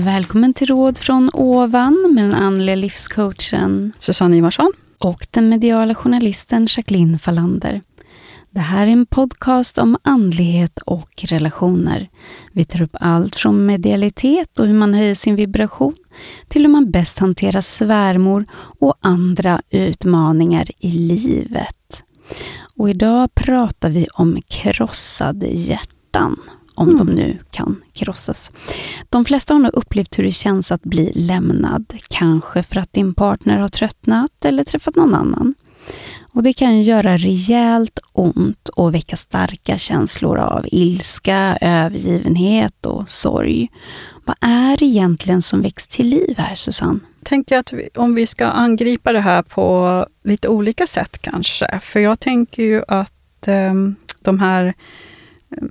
Välkommen till Råd från ovan med den andliga livscoachen Susanne Ivarsson. och den mediala journalisten Jacqueline Fallander. Det här är en podcast om andlighet och relationer. Vi tar upp allt från medialitet och hur man höjer sin vibration till hur man bäst hanterar svärmor och andra utmaningar i livet. Och idag pratar vi om krossade hjärtan om de nu kan krossas. De flesta har nog upplevt hur det känns att bli lämnad, kanske för att din partner har tröttnat eller träffat någon annan. Och Det kan göra rejält ont och väcka starka känslor av ilska, övergivenhet och sorg. Vad är det egentligen som väcks till liv här, Susanne? Tänkte jag att vi, om vi ska angripa det här på lite olika sätt kanske. För jag tänker ju att eh, de här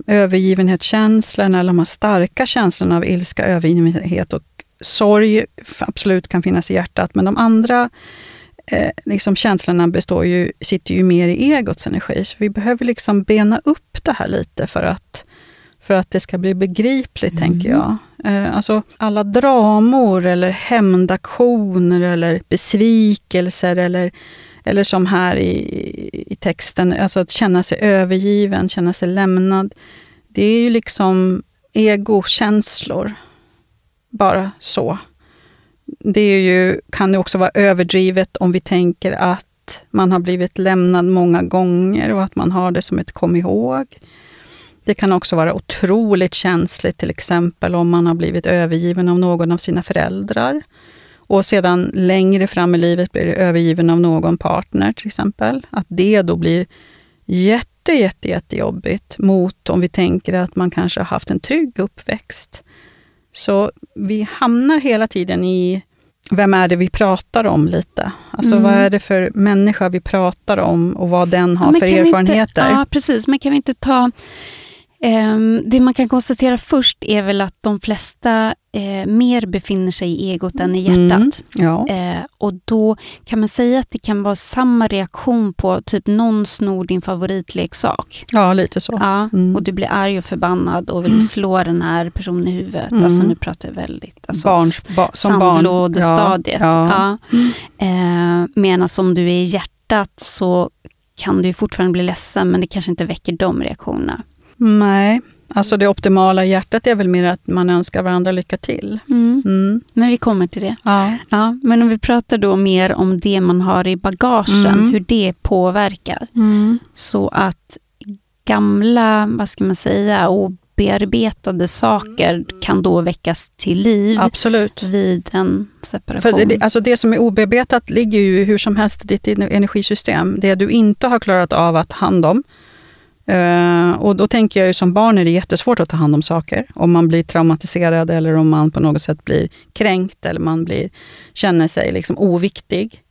övergivenhetskänslorna, eller de här starka känslorna av ilska, övergivenhet och sorg absolut kan finnas i hjärtat, men de andra eh, liksom känslorna består ju, sitter ju mer i egots energi. Så vi behöver liksom bena upp det här lite för att, för att det ska bli begripligt, mm. tänker jag. Eh, alltså alla dramor eller hämndaktioner eller besvikelser eller eller som här i, i texten, alltså att känna sig övergiven, känna sig lämnad. Det är ju liksom egokänslor. Bara så. Det är ju, kan ju också vara överdrivet om vi tänker att man har blivit lämnad många gånger och att man har det som ett kom ihåg. Det kan också vara otroligt känsligt, till exempel om man har blivit övergiven av någon av sina föräldrar och sedan längre fram i livet blir övergiven av någon partner till exempel. Att det då blir jätte, jätte, jättejobbigt mot om vi tänker att man kanske har haft en trygg uppväxt. Så vi hamnar hela tiden i vem är det vi pratar om lite? Alltså mm. vad är det för människa vi pratar om och vad den har ja, för erfarenheter? Inte, ja, precis. Men kan vi inte ta det man kan konstatera först är väl att de flesta eh, mer befinner sig i egot än i hjärtat. Mm, ja. eh, och då kan man säga att det kan vara samma reaktion på typ någon snor din favoritleksak. Ja, lite så. Ja, mm. Och du blir arg och förbannad och vill mm. slå den här personen i huvudet. Mm. Alltså nu pratar jag väldigt alltså, Barns, ba, sandlådestadiet. Ja, ja. ja. Eh, Medan om du är i hjärtat så kan du fortfarande bli ledsen men det kanske inte väcker de reaktionerna. Nej, alltså det optimala hjärtat är väl mer att man önskar varandra lycka till. Mm. Mm. Men vi kommer till det. Ja. ja. Men om vi pratar då mer om det man har i bagagen, mm. hur det påverkar. Mm. Så att gamla, vad ska man säga, obearbetade saker kan då väckas till liv Absolut. vid en separation. För det, alltså det som är obearbetat ligger ju hur som helst i ditt energisystem. Det du inte har klarat av att hand om, Uh, och då tänker jag ju som barn är det jättesvårt att ta hand om saker. Om man blir traumatiserad eller om man på något sätt blir kränkt eller man blir, känner sig liksom oviktig.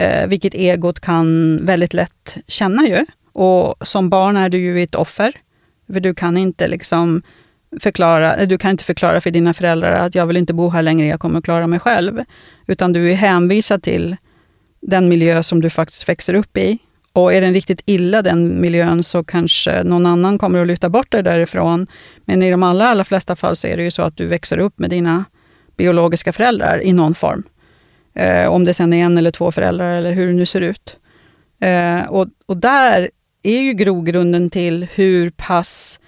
Uh, vilket egot kan väldigt lätt känna ju. Och som barn är du ju ett offer. För du kan inte liksom förklara, du kan inte förklara för dina föräldrar att jag vill inte bo här längre, jag kommer att klara mig själv. Utan du är hänvisad till den miljö som du faktiskt växer upp i och är den riktigt illa, den miljön, så kanske någon annan kommer att lyfta bort dig därifrån. Men i de allra, allra flesta fall så är det ju så att du växer upp med dina biologiska föräldrar i någon form. Eh, om det sen är en eller två föräldrar eller hur det nu ser ut. Eh, och, och där är ju grogrunden till hur pass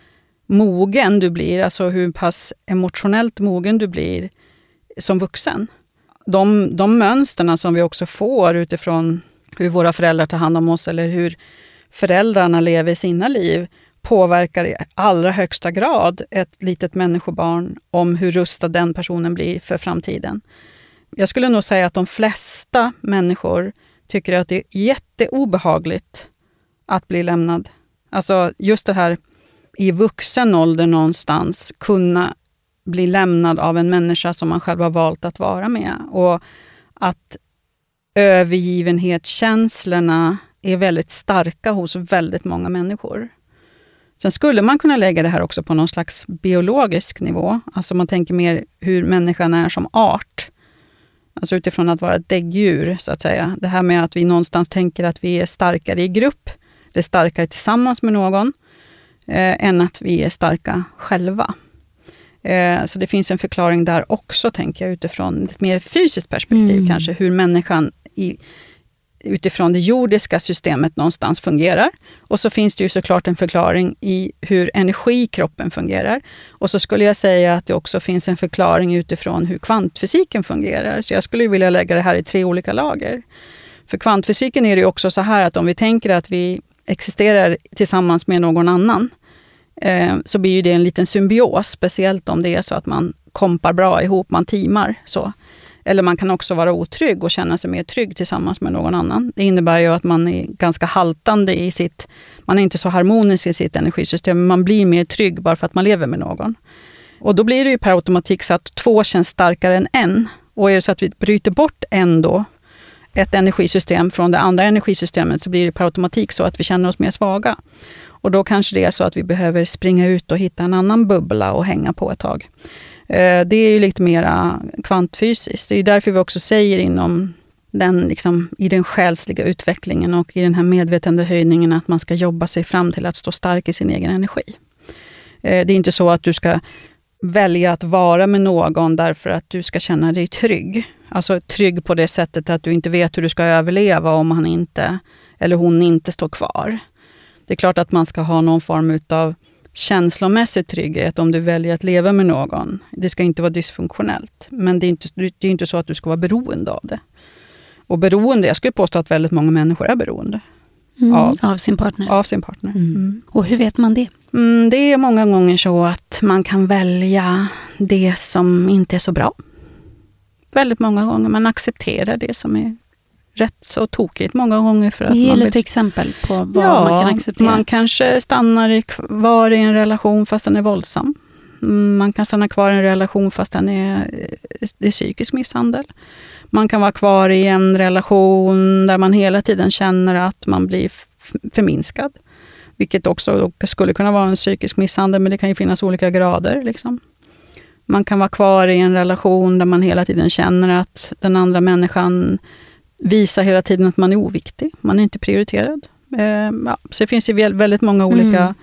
mogen du blir, alltså hur pass emotionellt mogen du blir som vuxen. De, de mönsterna som vi också får utifrån hur våra föräldrar tar hand om oss eller hur föräldrarna lever sina liv påverkar i allra högsta grad ett litet människobarn om hur rustad den personen blir för framtiden. Jag skulle nog säga att de flesta människor tycker att det är jätteobehagligt att bli lämnad. Alltså just det här i vuxen ålder någonstans kunna bli lämnad av en människa som man själv har valt att vara med. Och att övergivenhetskänslorna är väldigt starka hos väldigt många människor. Sen skulle man kunna lägga det här också på någon slags biologisk nivå. Alltså man tänker mer hur människan är som art. Alltså utifrån att vara ett däggdjur, så att säga. Det här med att vi någonstans tänker att vi är starkare i grupp, eller starkare tillsammans med någon, eh, än att vi är starka själva. Eh, så det finns en förklaring där också, tänker jag, utifrån ett mer fysiskt perspektiv Mm. kanske, hur människan i, utifrån det jordiska systemet någonstans fungerar. Och så finns det ju såklart en förklaring i hur energi i kroppen fungerar. Och så skulle jag säga att det också finns en förklaring utifrån hur kvantfysiken fungerar. Så jag skulle vilja lägga det här i tre olika lager. För kvantfysiken är det ju också så här att om vi tänker att vi existerar tillsammans med någon annan, eh, så blir ju det en liten symbios, speciellt om det är så att man kompar bra ihop, man teamar så. Eller man kan också vara otrygg och känna sig mer trygg tillsammans med någon annan. Det innebär ju att man är ganska haltande i sitt... Man är inte så harmonisk i sitt energisystem, men man blir mer trygg bara för att man lever med någon. Och då blir det ju per automatik så att två känns starkare än en. Och är det så att vi bryter bort en då, ett energisystem från det andra energisystemet, så blir det per automatik så att vi känner oss mer svaga. Och då kanske det är så att vi behöver springa ut och hitta en annan bubbla och hänga på ett tag. Eh, det är ju lite mera kvantfysiskt. Det är därför vi också säger inom den, liksom, i den själsliga utvecklingen och i den här medvetandehöjningen att man ska jobba sig fram till att stå stark i sin egen energi. Eh, det är inte så att du ska välja att vara med någon därför att du ska känna dig trygg. Alltså trygg på det sättet att du inte vet hur du ska överleva om han inte eller hon inte står kvar. Det är klart att man ska ha någon form utav känslomässig trygghet om du väljer att leva med någon. Det ska inte vara dysfunktionellt. Men det är inte, det är inte så att du ska vara beroende av det. Och beroende, jag skulle påstå att väldigt många människor är beroende Mm, Av- av sin partner. av sin partner. Mm. Mm. Och hur vet man det? Mm, det är många gånger så att man kan välja det som inte är så bra. Väldigt många gånger. Man accepterar det som är rätt så tokigt många gånger. För att Ge man lite vill- exempel på vad man kan acceptera. Man kanske stannar kvar i en relation fast den är våldsam. Mm, Man kan stanna kvar i en relation fast den är, det är psykisk misshandel. Man kan vara kvar i en relation där man hela tiden känner att man blir förminskad. Vilket också skulle kunna vara en psykisk misshandel, men det kan ju finnas olika grader. Liksom. Man kan vara kvar i en relation där man hela tiden känner att den andra människan visar hela tiden att man är oviktig. Man är inte prioriterad. Eh, ja, så det finns ju väl- väldigt många olika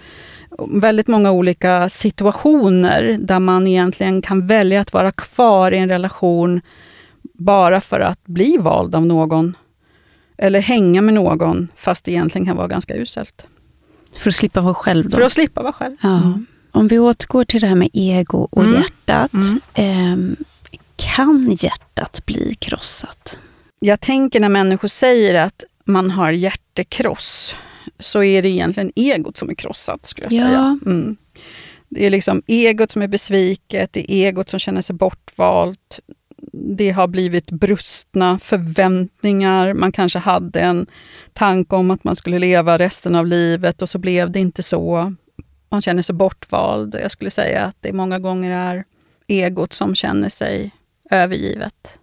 väldigt många olika situationer där man egentligen kan välja att vara kvar i en relation bara för att bli vald av någon. Eller hänga med någon, fast det egentligen kan vara ganska uselt. För att slippa vara själv då? För att slippa vara själv. Ja. Mm. Om vi återgår till det här med ego och Mm. hjärtat. Mm. ehm, kan hjärtat bli krossat? Jag tänker när människor säger att man har hjärtekross, så är det egentligen egot som är krossat, skulle jag Ja. säga. Mm. Det är liksom egot som är besviket, det är egot som känner sig bortvalt. Det har blivit brustna förväntningar. Man kanske hade en tanke om att man skulle leva resten av livet och så blev det inte så. Man känner sig bortvald. Jag skulle säga att det många gånger är egot som känner sig övergivet.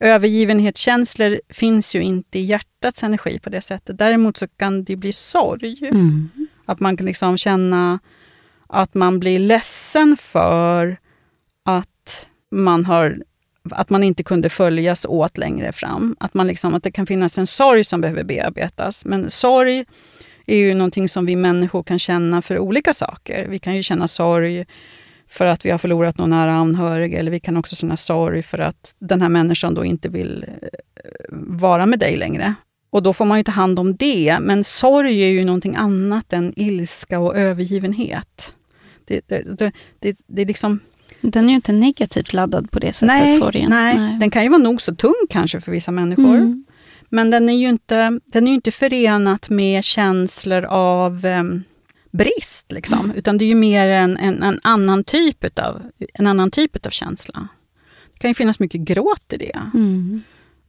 Övergivenhetskänslor finns ju inte i hjärtats energi på det sättet. Däremot så kan det bli sorg. Mm. Att man kan liksom känna att man blir ledsen för att man, har, att man inte kunde följas åt längre fram. Att, man liksom, att det kan finnas en sorg som behöver bearbetas. Men sorg är ju någonting som vi människor kan känna för olika saker. Vi kan ju känna sorg för att vi har förlorat någon nära anhörig eller vi kan också känna sorg för att den här människan då inte vill eh, vara med dig längre. Och då får man ju ta hand om det. Men sorg är ju någonting annat än ilska och övergivenhet. Det, det, det, det, är liksom... Den är ju inte negativt laddad på det sättet, Nej, sorgen. nej, den kan ju vara nog så tung kanske för vissa människor. Mm. Men den är ju inte, den är inte förenat med känslor av em, brist. Liksom. Mm. Utan det är ju mer en, en, en, annan typ utav, en annan typ av känsla. Det kan ju finnas mycket gråt i det. Mm.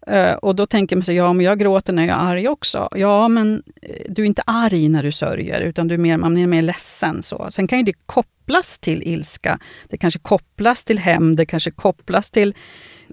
Eh, och då tänker man sig, ja men jag gråter när jag är arg också. Ja men eh, du är inte arg när du sörjer, utan du är mer, man är mer ledsen. Så. Sen kan ju det kopplas till ilska, det kanske kopplas till hämnd, det kanske kopplas till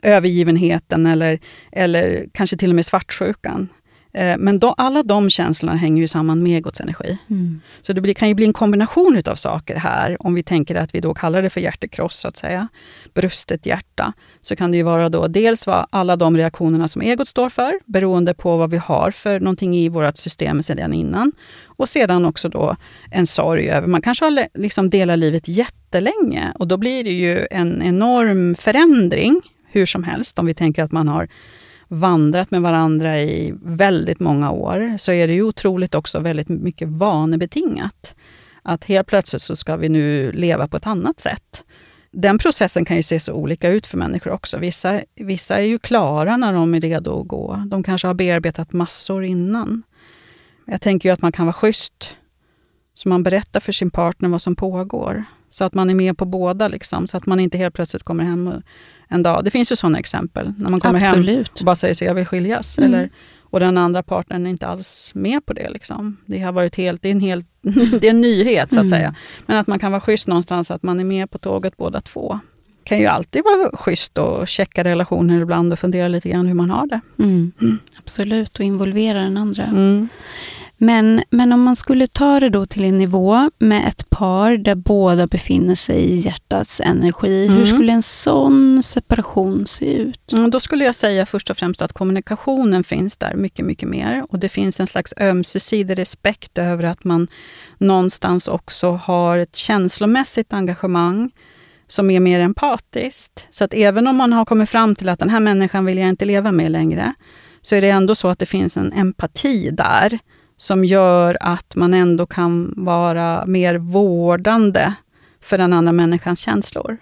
övergivenheten eller, eller kanske till och med svartsjukan. Eh, men då, alla de känslorna hänger ju samman med egots energi. Mm. Så det blir, kan ju bli en kombination av saker här. Om vi tänker att vi då kallar det för hjärtekross, så att säga. Brustet hjärta. Så kan det ju vara då dels vad alla de reaktionerna som egot står för, beroende på vad vi har för någonting i vårt system sedan innan. Och sedan också då en sorg över, man kanske har liksom delat livet jättelänge och då blir det ju en enorm förändring, hur som helst, om vi tänker att man har vandrat med varandra i väldigt många år, så är det ju otroligt också väldigt mycket vanebetingat. Att helt plötsligt så ska vi nu leva på ett annat sätt. Den processen kan ju se så olika ut för människor också. Vissa, vissa är ju klara när de är redo att gå. De kanske har bearbetat massor innan. Jag tänker ju att man kan vara schysst. Så man berättar för sin partner vad som pågår. Så att man är med på båda, liksom, så att man inte helt plötsligt kommer hem en dag. Det finns ju sådana exempel. När man kommer Absolut. hem och bara säger så jag vill skiljas. Mm. Eller, och den andra partnern är inte alls med på det. Liksom. Det har varit helt, det är en, helt, det är en nyhet så att Mm. säga. Men att man kan vara schysst någonstans, att man är med på tåget båda två. Kan ju alltid vara schysst att checka relationer ibland och fundera lite grann hur man har det. Mm. Absolut, och involvera den andra. Men, men om man skulle ta det då till en nivå med ett par där båda befinner sig i hjärtats energi. Mm. Hur skulle en sån separation se ut? Mm, Då skulle jag säga först och främst att kommunikationen finns där mycket, mycket mer. Och det finns en slags ömsesidig respekt över att man någonstans också har ett känslomässigt engagemang som är mer empatiskt. Så att även om man har kommit fram till att den här människan vill jag inte leva med längre, så är det ändå så att det finns en empati där som gör att man ändå kan vara mer vårdande för den andra människans känslor.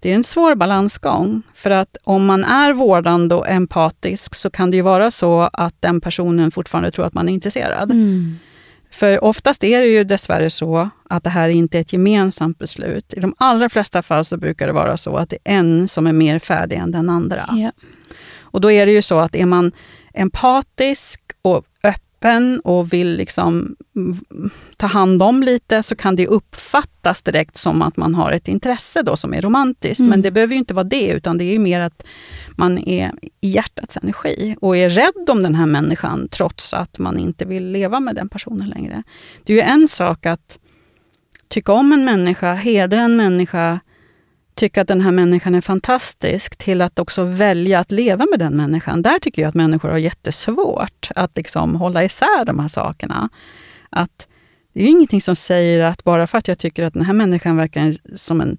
Det är en svår balansgång, för att om man är vårdande och empatisk så kan det ju vara så att den personen fortfarande tror att man är intresserad. Mm. För oftast är det ju dessvärre så att det här inte är ett gemensamt beslut. I de allra flesta fall så brukar det vara så att det är en som är mer färdig än den andra. Ja. Och då är det ju så att är man empatisk och öppen och vill liksom ta hand om lite så kan det uppfattas direkt som att man har ett intresse då som är romantiskt. Mm. Men det behöver ju inte vara det, utan det är mer att man är i hjärtats energi och är rädd om den här människan trots att man inte vill leva med den personen längre. Det är ju en sak att tycka om en människa, hedra en människa, tycka att den här människan är fantastisk, till att också välja att leva med den människan. Där tycker jag att människor har jättesvårt att liksom hålla isär de här sakerna. Att det är ju ingenting som säger att bara för att jag tycker att den här människan verkar som en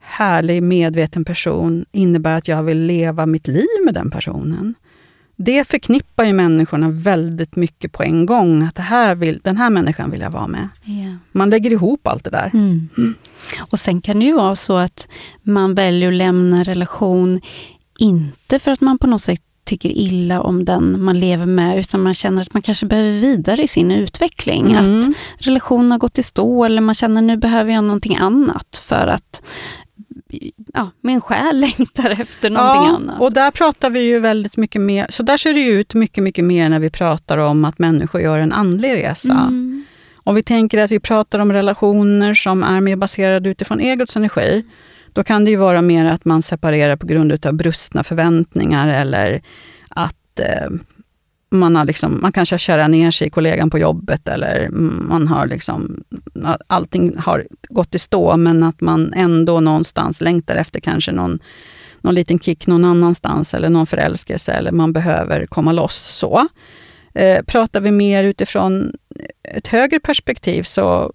härlig, medveten person, innebär att jag vill leva mitt liv med den personen. Det förknippar ju människorna väldigt mycket på en gång. Att det här vill, den här människan vill jag vara med. Ja. Man lägger ihop allt det där. Mm. Och sen kan det ju vara så att man väljer att lämna en relation, inte för att man på något sätt tycker illa om den man lever med, utan man känner att man kanske behöver vidare i sin utveckling. Mm. Att relationen har gått i stå eller man känner nu behöver jag någonting annat för att ja, min själ längtar efter någonting ja, annat. Och där pratar vi ju väldigt mycket mer, så där ser det ut mycket, mycket mer när vi pratar om att människor gör en andlig resa. Mm. Om vi tänker att vi pratar om relationer som är mer baserade utifrån egots energi, då kan det ju vara mer att man separerar på grund av brustna förväntningar eller att eh, man, har liksom, man kanske har kärat ner sig i kollegan på jobbet eller man har liksom, allting har gått i stå men att man ändå någonstans längtar efter kanske någon, någon liten kick någon annanstans eller någon förälskelse eller man behöver komma loss. så. Eh, pratar vi mer utifrån ett högre perspektiv så,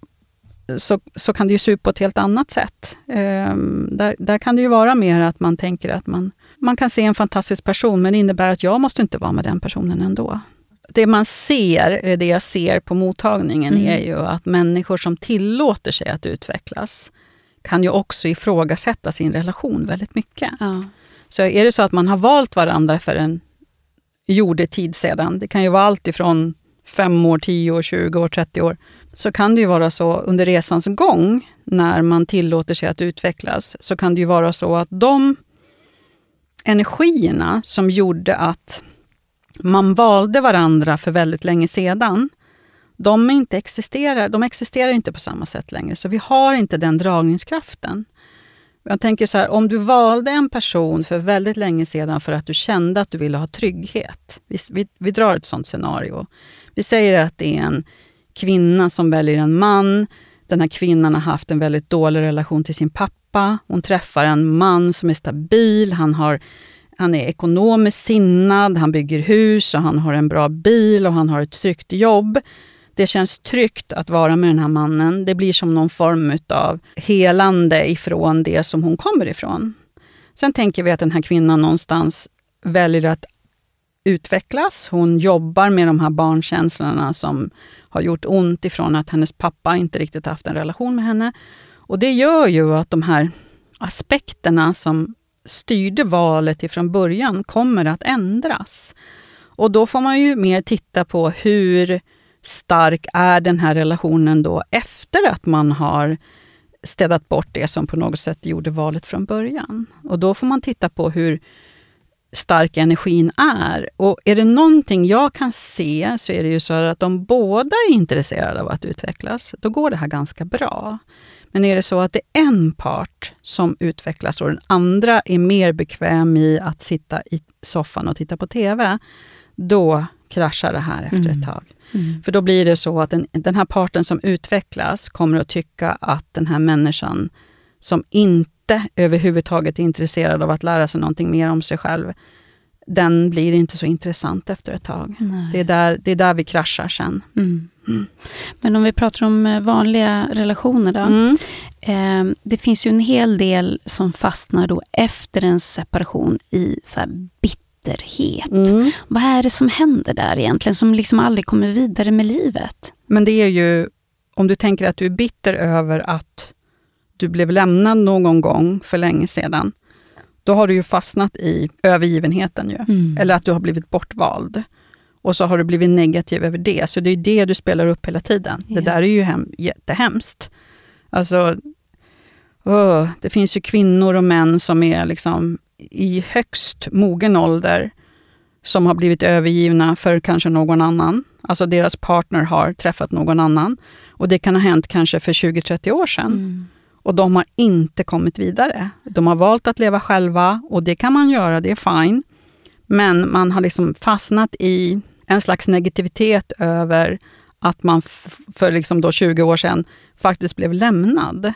så, så kan det ju se ut på ett helt annat sätt. Eh, där, där kan det ju vara mer att man tänker att man, man kan se en fantastisk person, men det innebär att jag måste inte vara med den personen ändå. Det man ser, eh, det jag ser på mottagningen, Mm. är ju att människor som tillåter sig att utvecklas kan ju också ifrågasätta sin relation väldigt mycket. Ja. Så är det så att man har valt varandra för en jordetid sedan, det kan ju vara allt ifrån fem år, 10 år, 20 år, 30 år, så kan det ju vara så under resans gång, när man tillåter sig att utvecklas, så kan det ju vara så att de energierna som gjorde att man valde varandra för väldigt länge sedan, de, är inte existerar, de existerar inte på samma sätt längre. Så vi har inte den dragningskraften. Jag tänker så här, om du valde en person för väldigt länge sedan för att du kände att du ville ha trygghet. Vi, vi, vi drar ett sånt scenario. Vi säger att det är en kvinna som väljer en man. Den här kvinnan har haft en väldigt dålig relation till sin pappa. Hon träffar en man som är stabil, han, har, han är ekonomiskt sinnad, han bygger hus och han har en bra bil och han har ett tryggt jobb. Det känns tryggt att vara med den här mannen. Det blir som någon form av helande ifrån det som hon kommer ifrån. Sen tänker vi att den här kvinnan någonstans väljer att utvecklas. Hon jobbar med de här barnkänslorna som har gjort ont ifrån att hennes pappa inte riktigt haft en relation med henne. Och det gör ju att de här aspekterna som styrde valet ifrån början kommer att ändras. Och då får man ju mer titta på hur stark är den här relationen då efter att man har städat bort det som på något sätt gjorde valet från början. Och då får man titta på hur stark energin är. Och är det någonting jag kan se så är det ju så att om båda är intresserade av att utvecklas, då går det här ganska bra. Men är det så att det är en part som utvecklas och den andra är mer bekväm i att sitta i soffan och titta på TV, då kraschar det här efter mm. ett tag. Mm. För då blir det så att den, den här parten som utvecklas kommer att tycka att den här människan som inte överhuvudtaget är intresserad av att lära sig någonting mer om sig själv, den blir inte så intressant efter ett tag. Det är, där, det är där vi kraschar sen. Mm. Mm. Men om vi pratar om eh, vanliga relationer då. Mm. Eh, det finns ju en hel del som fastnar då efter en separation i så bitterhet. Mm. Vad är det som händer där egentligen, som liksom aldrig kommer vidare med livet? Men det är ju, om du tänker att du är bitter över att du blev lämnad någon gång för länge sedan, då har du ju fastnat i övergivenheten. Ju. Mm. Eller att du har blivit bortvald. Och så har du blivit negativ över det. Så det är det du spelar upp hela tiden. Yeah. Det där är ju hem, jättehemskt. Alltså, oh, det finns ju kvinnor och män som är liksom i högst mogen ålder som har blivit övergivna för kanske någon annan. Alltså deras partner har träffat någon annan. Och det kan ha hänt kanske för 20-30 år sedan. Mm. Och de har inte kommit vidare. De har valt att leva själva och det kan man göra, det är fine. Men man har liksom fastnat i en slags negativitet över att man för liksom då 20 år sedan faktiskt blev lämnad.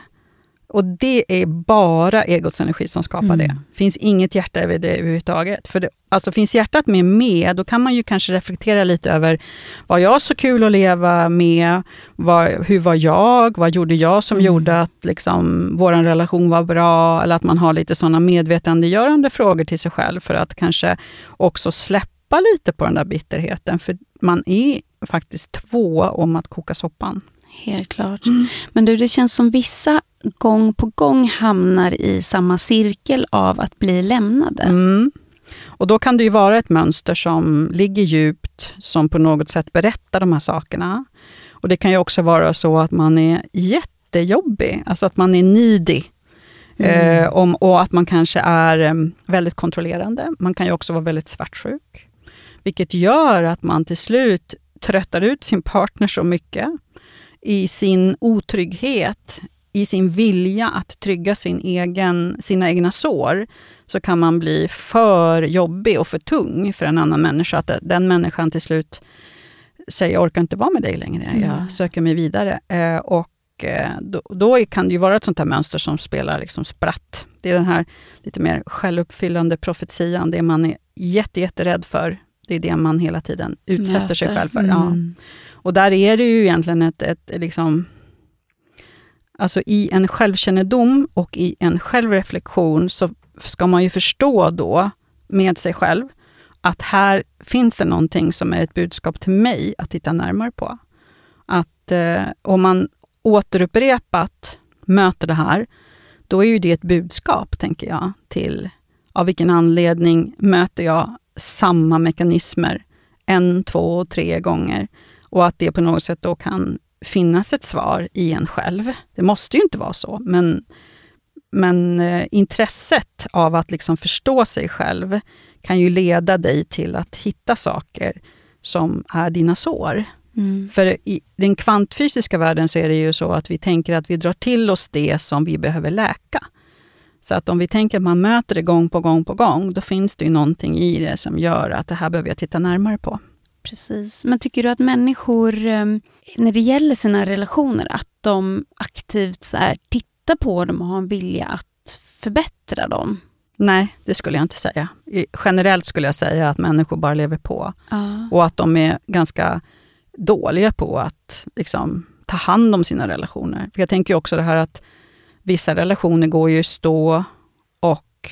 Och det är bara egots energi som skapar mm. det. finns inget hjärta över det överhuvudtaget. För det, alltså finns hjärtat med med, då kan man ju kanske reflektera lite över, var jag så kul att leva med? Var, hur var jag? Vad gjorde jag som mm. gjorde att liksom, vår relation var bra? Eller att man har lite sådana medvetandegörande frågor till sig själv, för att kanske också släppa lite på den där bitterheten. För man är faktiskt två om att koka soppan. Helt klart. Mm. Men du, det känns som vissa gång på gång hamnar i samma cirkel av att bli lämnade. Mm. Och då kan det ju vara ett mönster som ligger djupt, som på något sätt berättar de här sakerna. Och det kan ju också vara så att man är jättejobbig, alltså att man är needy. Mm. Eh, om, och att man kanske är eh, väldigt kontrollerande. Man kan ju också vara väldigt svartsjuk. Vilket gör att man till slut tröttar ut sin partner så mycket i sin otrygghet, i sin vilja att trygga sin egen, sina egna sår, så kan man bli för jobbig och för tung för en annan människa. Att den människan till slut säger, jag orkar inte vara med dig längre, jag mm. söker mig vidare. Eh, och eh, då, då, kan det ju vara ett sånt här mönster som spelar liksom spratt. Det är den här lite mer självuppfyllande profetian, det man är jätte, jätterädd för. Det är det man hela tiden utsätter Möter. sig själv för. Mm. Ja. Och där är det ju egentligen ett, ett liksom, Alltså i en självkännedom och i en självreflektion så ska man ju förstå då med sig själv att här finns det någonting som är ett budskap till mig att titta närmare på. Att eh, om man återupprepat möter det här, då är ju det ett budskap, tänker jag, till av vilken anledning möter jag samma mekanismer en, två, tre gånger och att det på något sätt då kan finnas ett svar i en själv. Det måste ju inte vara så, men, men eh, intresset av att liksom förstå sig själv kan ju leda dig till att hitta saker som är dina sår. Mm. För i den kvantfysiska världen så är det ju så att vi tänker att vi drar till oss det som vi behöver läka. Så att om vi tänker att man möter det gång på gång på gång, då finns det ju någonting i det som gör att det här behöver jag titta närmare på. Precis. Men tycker du att människor, eh, när det gäller sina relationer, att de aktivt så här, tittar på dem och har en vilja att förbättra dem? Nej, det skulle jag inte säga. Generellt skulle jag säga att människor bara lever på. Ja. Och att de är ganska dåliga på att liksom, ta hand om sina relationer. För jag tänker också det här att vissa relationer går ju i stå och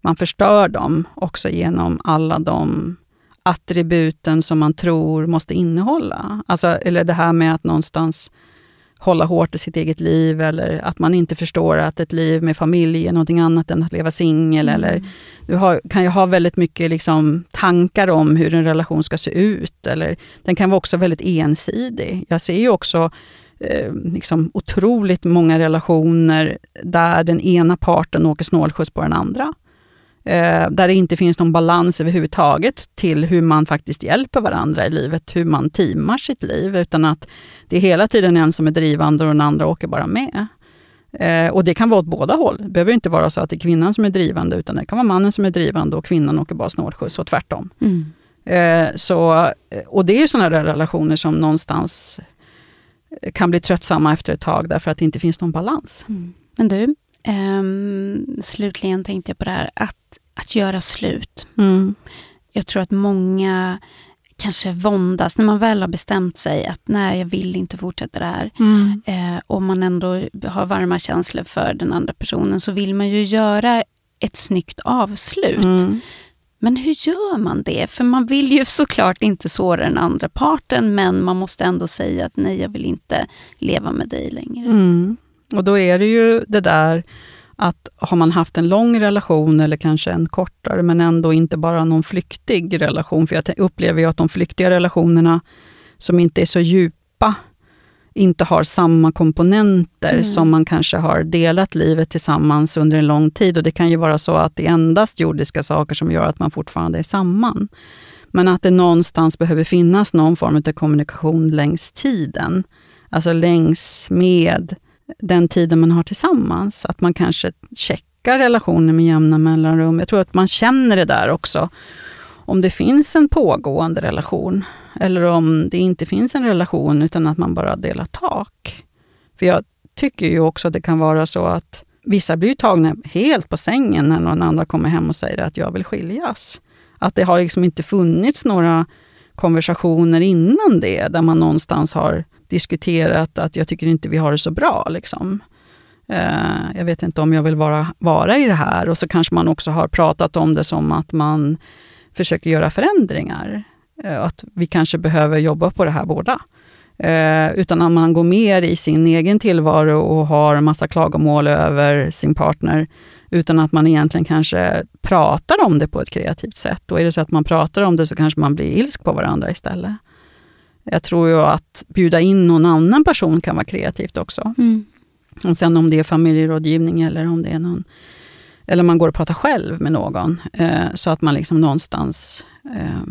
man förstör dem också genom alla de attributen som man tror måste innehålla. Alltså, eller det här med att någonstans hålla hårt i sitt eget liv eller att man inte förstår att ett liv med familj är någonting annat än att leva singel. Mm. Eller du har, kan ju ha väldigt mycket liksom tankar om hur en relation ska se ut. Eller den kan vara också väldigt ensidig. Jag ser ju också eh, liksom otroligt många relationer där den ena parten åker snålskjuts på den andra. Eh, där det inte finns någon balans överhuvudtaget till hur man faktiskt hjälper varandra i livet, hur man teamar sitt liv, utan att det är hela tiden en som är drivande och den andra åker bara med. Eh, och det kan vara åt båda håll. Det behöver inte vara så att det är kvinnan som är drivande, utan det kan vara mannen som är drivande och kvinnan åker bara snålskjuts och tvärtom. Mm. Eh, så, och det är sådana relationer som någonstans kan bli tröttsamma efter ett tag, därför att det inte finns någon balans. Mm. Men du, Um, slutligen tänkte jag på det här att, att göra slut. Mm. Jag tror att många kanske våndas när man väl har bestämt sig att nej, jag vill inte fortsätta det här. Mm. Eh, och man ändå har varma känslor för den andra personen så vill man ju göra ett snyggt avslut. Mm. Men hur gör man det? För man vill ju såklart inte såra den andra parten men man måste ändå säga att nej, jag vill inte leva med dig längre. Mm. Och då är det ju det där att har man haft en lång relation eller kanske en kortare, men ändå inte bara någon flyktig relation, för jag upplever ju att de flyktiga relationerna som inte är så djupa, inte har samma komponenter mm. som man kanske har delat livet tillsammans under en lång tid. Och Det kan ju vara så att det är endast jordiska saker som gör att man fortfarande är samman. Men att det någonstans behöver finnas någon form av kommunikation längs tiden. Alltså längs med den tiden man har tillsammans. Att man kanske checkar relationer med jämna mellanrum. Jag tror att man känner det där också. Om det finns en pågående relation eller om det inte finns en relation utan att man bara delar tak. För jag tycker ju också att det kan vara så att vissa blir tagna helt på sängen när någon annan kommer hem och säger att jag vill skiljas. Att det har liksom inte funnits några konversationer innan det, där man någonstans har diskuterat att jag tycker inte vi har det så bra. Liksom. Eh, jag vet inte om jag vill vara, vara i det här. Och så kanske man också har pratat om det som att man försöker göra förändringar. Eh, att vi kanske behöver jobba på det här båda. Eh, utan att man går mer i sin egen tillvaro och har en massa klagomål över sin partner, utan att man egentligen kanske pratar om det på ett kreativt sätt. Och är det så att man pratar om det så kanske man blir ilsk på varandra istället. Jag tror ju att bjuda in någon annan person kan vara kreativt också. Mm. Och sen om det är familjerådgivning eller om det är någon eller man går och pratar själv med någon, eh, så att man liksom någonstans eh,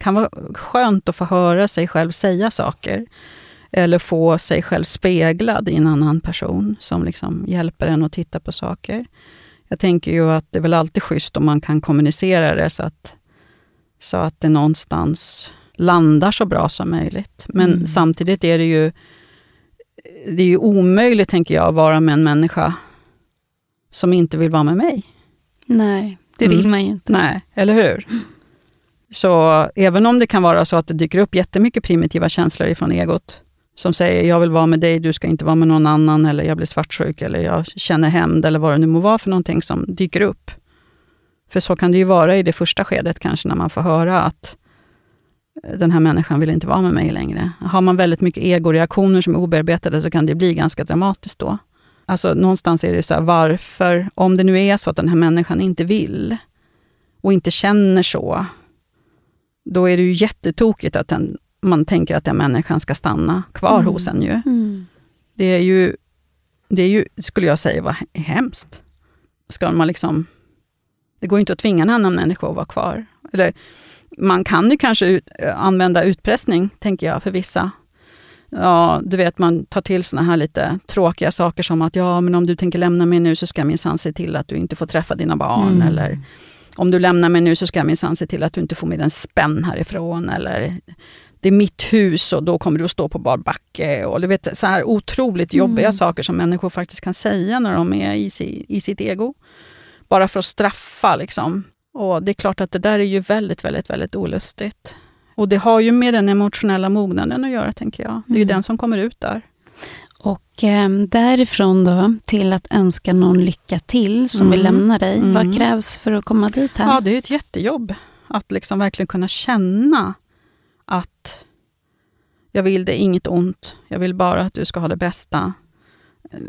kan vara skönt att få höra sig själv säga saker. Eller få sig själv speglad i en annan person som liksom hjälper en att titta på saker. Jag tänker ju att det är väl alltid schysst om man kan kommunicera det så att, så att det någonstans landar så bra som möjligt. Men mm. samtidigt är det ju det är ju omöjligt, tänker jag, att vara med en människa som inte vill vara med mig. Nej, det vill mm. man ju inte. Nej, eller hur? Så även om det kan vara så att det dyker upp jättemycket primitiva känslor ifrån egot, som säger jag vill vara med dig, du ska inte vara med någon annan, eller jag blir svartsjuk, eller jag känner hämnd, eller vad det nu må vara för någonting som dyker upp. För så kan det ju vara i det första skedet kanske, när man får höra att den här människan vill inte vara med mig längre. Har man väldigt mycket egoreaktioner som är obearbetade så kan det bli ganska dramatiskt då. Alltså någonstans är det så här, varför, om det nu är så att den här människan inte vill och inte känner så, då är det ju jättetokigt att den, man tänker att den människan ska stanna kvar mm. hos en. Ju. Mm. Det är ju, det är ju, skulle jag säga, var hemskt. Ska man liksom, det går inte att tvinga en annan människa att vara kvar. Eller, man kan ju kanske ut, använda utpressning, tänker jag, för vissa. Ja, du vet man tar till såna här lite tråkiga saker som att ja, men om du tänker lämna mig nu så ska jag minsann se till att du inte får träffa dina barn. Mm. Eller om du lämnar mig nu så ska jag minsann se till att du inte får med en spänn härifrån. Eller det är mitt hus och då kommer du att stå på bar backe. Och du vet, så här otroligt jobbiga Mm. saker som människor faktiskt kan säga när de är i, si, i sitt ego. Bara för att straffa. Liksom. Och Det är klart att det där är ju väldigt, väldigt, väldigt olustigt. Och det har ju med den emotionella mognaden att göra, tänker jag. Det är ju Mm. den som kommer ut där. Och eh, därifrån då till att önska någon lycka till som vill Mm. lämna dig. Mm. Vad krävs för att komma dit här? Ja, det är ett jättejobb. Att liksom verkligen kunna känna att jag vill dig inget ont. Jag vill bara att du ska ha det bästa.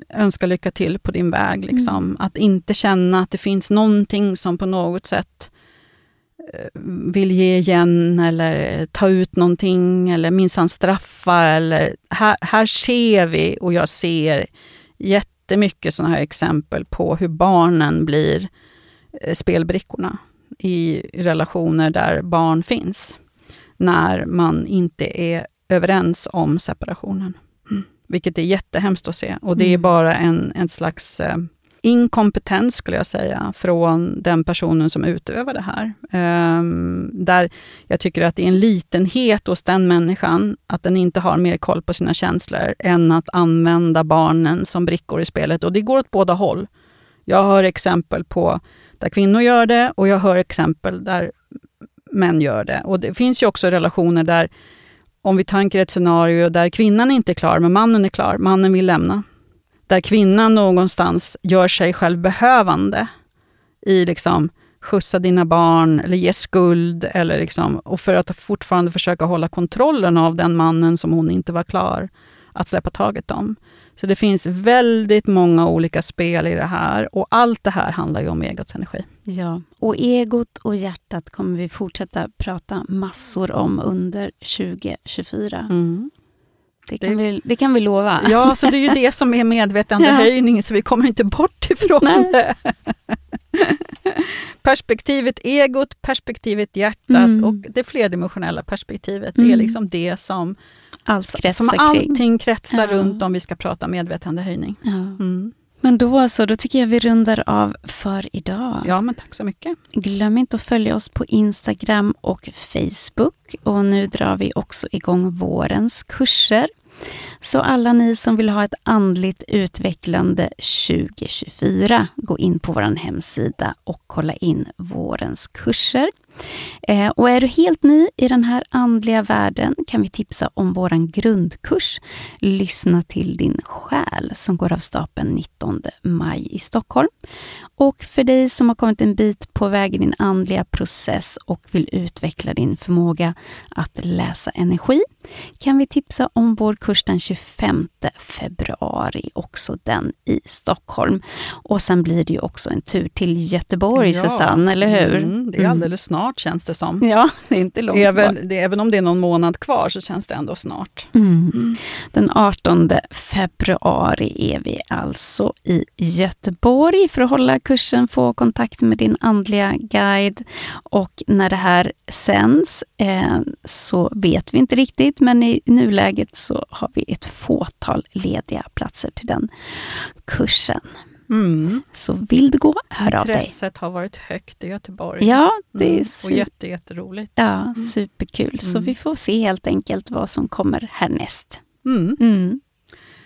Önska lycka till på din väg. Liksom. Mm. Att inte känna att det finns någonting som på något sätt eh, vill ge igen eller ta ut någonting eller minsann straffa. Eller, här, här ser vi, och jag ser jättemycket sådana här exempel på hur barnen blir eh, spelbrickorna i relationer där barn finns. När man inte är överens om separationen. Vilket är jättehemskt att se. Och det är Mm. bara en, en slags eh, inkompetens, skulle jag säga, från den personen som utövar det här. Ehm, där jag tycker att det är en litenhet hos den människan, att den inte har mer koll på sina känslor, än att använda barnen som brickor i spelet. Och det går åt båda håll. Jag hör exempel på där kvinnor gör det och jag hör exempel där män gör det. Och det finns ju också relationer där, om vi tänker ett scenario där kvinnan inte är klar, men mannen är klar, mannen vill lämna. Där kvinnan någonstans gör sig själv behövande i liksom skjutsa dina barn eller ge skuld. Eller liksom, och för att fortfarande försöka hålla kontrollen av den mannen som hon inte var klar att släppa taget om. Så det finns väldigt många olika spel i det här och allt det här handlar ju om egots energi. Ja, och egot och hjärtat kommer vi fortsätta prata massor om under 2024. Mm. Det, kan vi, det kan vi lova. Ja, så det är ju det som är medvetandehöjning, så vi kommer inte bort ifrån Nej. det. Perspektivet egot, perspektivet hjärtat Mm. och det flerdimensionella perspektivet. Det är Mm. liksom det som, Allt som kretsar kring. allting kretsar Ja. runt om vi ska prata medvetandehöjning. Ja. Mm. Men då så, då tycker jag vi rundar av för idag. Ja, men tack så mycket. Glöm inte att följa oss på Instagram och Facebook. Och nu drar vi också igång vårens kurser. Så alla ni som vill ha ett andligt utvecklande 2024, gå in på vår hemsida och kolla in vårens kurser. Eh, och är du helt ny i den här andliga världen kan vi tipsa om vår grundkurs Lyssna till din själ som går av stapeln 19 maj i Stockholm. Och för dig som har kommit en bit på väg i din andliga process och vill utveckla din förmåga att läsa energi kan vi tipsa om vår kurs den 25 februari, också den i Stockholm. Och sen blir det ju också en tur till Göteborg, Ja. Susanne, eller hur? Mm, det är Mm. alldeles snart känns det som. Ja, det är inte långt. Även, det, även om det är någon månad kvar så känns det ändå snart. Mm. Den 18 februari är vi alltså i Göteborg för att hålla kursen, få kontakt med din andliga guide. Och när det här sänds eh, så vet vi inte riktigt, men i nuläget så har vi ett fåtal lediga platser till den kursen. Mm. Så vill du gå, hör av dig. Intresset har varit högt i Göteborg. Ja, det är Mm. Och super, jätte, jätteroligt. ja, superkul. Så Mm. vi får se helt enkelt vad som kommer härnäst. Mm. Mm.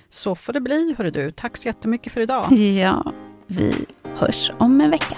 Så får det bli, hörru du. Tack så jättemycket för idag. Ja, vi hörs om en vecka.